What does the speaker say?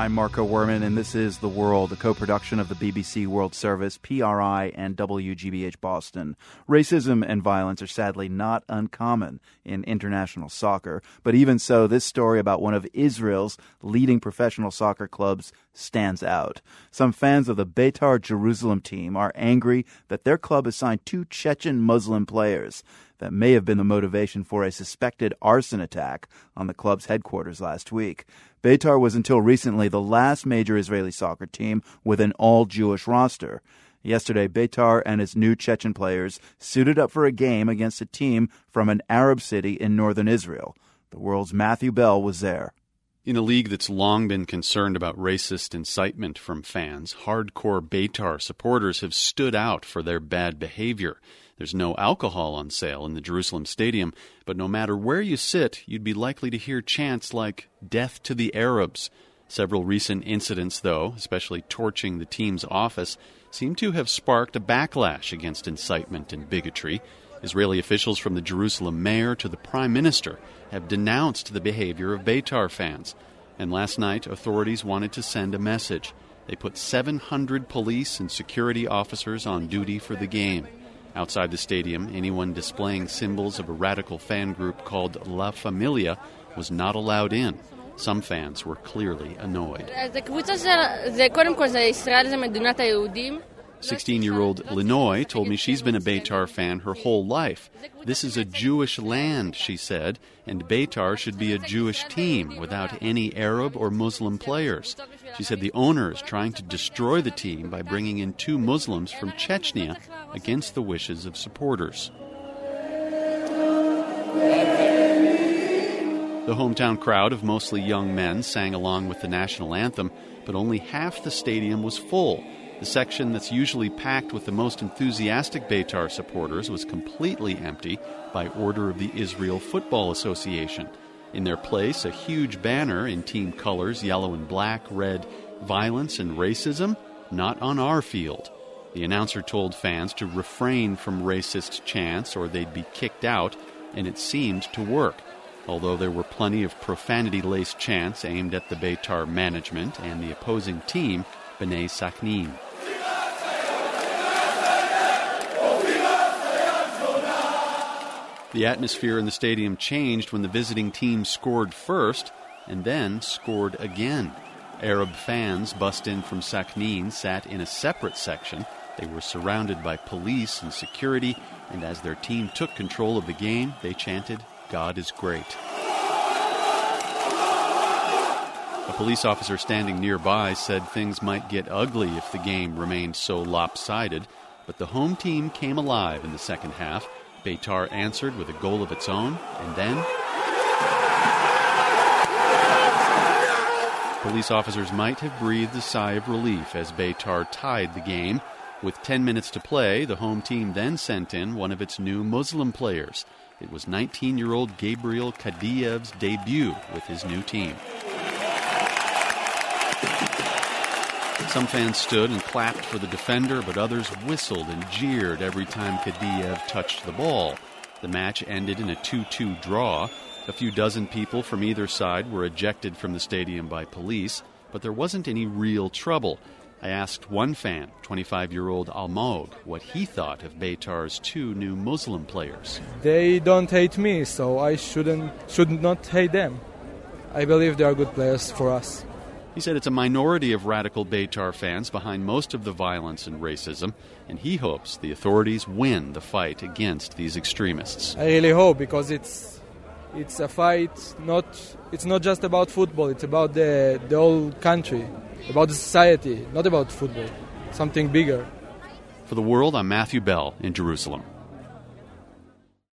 I'm Marco Werman, and this is The World, a co production of the BBC World Service, PRI, and WGBH Boston. Racism and violence are sadly not uncommon in international soccer, but even so, this story about one of Israel's leading professional soccer clubs stands out. Some fans of the Beitar Jerusalem team are angry that their club has signed two Chechen Muslim players that may have been the motivation for a suspected arson attack on the club's headquarters last week. Beitar was until recently the last major Israeli soccer team with an all Jewish roster. Yesterday, Beitar and its new Chechen players suited up for a game against a team from an Arab city in northern Israel. The world's Matthew Bell was there. In a league that's long been concerned about racist incitement from fans, hardcore Beitar supporters have stood out for their bad behavior. There's no alcohol on sale in the Jerusalem Stadium, but no matter where you sit, you'd be likely to hear chants like, Death to the Arabs. Several recent incidents, though, especially torching the team's office, seem to have sparked a backlash against incitement and bigotry. Israeli officials from the Jerusalem mayor to the prime minister have denounced the behavior of Beitar fans. And last night, authorities wanted to send a message. They put 700 police and security officers on duty for the game. Outside the stadium, anyone displaying symbols of a radical fan group called La Familia was not allowed in. Some fans were clearly annoyed. 16 year old Linoy told me she's been a Beitar fan her whole life. This is a Jewish land, she said, and Beitar should be a Jewish team without any Arab or Muslim players. She said the owner is trying to destroy the team by bringing in two Muslims from Chechnya against the wishes of supporters. The hometown crowd of mostly young men sang along with the national anthem, but only half the stadium was full. The section that's usually packed with the most enthusiastic Beitar supporters was completely empty by order of the Israel Football Association. In their place, a huge banner in team colors yellow and black read, Violence and racism? Not on our field. The announcer told fans to refrain from racist chants or they'd be kicked out, and it seemed to work. Although there were plenty of profanity laced chants aimed at the Beitar management and the opposing team, Bnei Sakhnin. The atmosphere in the stadium changed when the visiting team scored first and then scored again. Arab fans bussed in from Sakhnin sat in a separate section. They were surrounded by police and security, and as their team took control of the game, they chanted, God is great. A police officer standing nearby said things might get ugly if the game remained so lopsided, but the home team came alive in the second half Beitar answered with a goal of its own, and then. Police officers might have breathed a sigh of relief as Beitar tied the game. With 10 minutes to play, the home team then sent in one of its new Muslim players. It was 19 year old Gabriel Kadiyev's debut with his new team. Some fans stood and clapped for the defender, but others whistled and jeered every time Kadiyev touched the ball. The match ended in a 2 2 draw. A few dozen people from either side were ejected from the stadium by police, but there wasn't any real trouble. I asked one fan, 25 year old Almog, what he thought of Beitar's two new Muslim players. They don't hate me, so I shouldn't should not hate them. I believe they are good players for us. He said it's a minority of radical Beitar fans behind most of the violence and racism, and he hopes the authorities win the fight against these extremists. I really hope because it's it's a fight not it's not just about football, it's about the the whole country, about the society, not about football. Something bigger. For the world, I'm Matthew Bell in Jerusalem.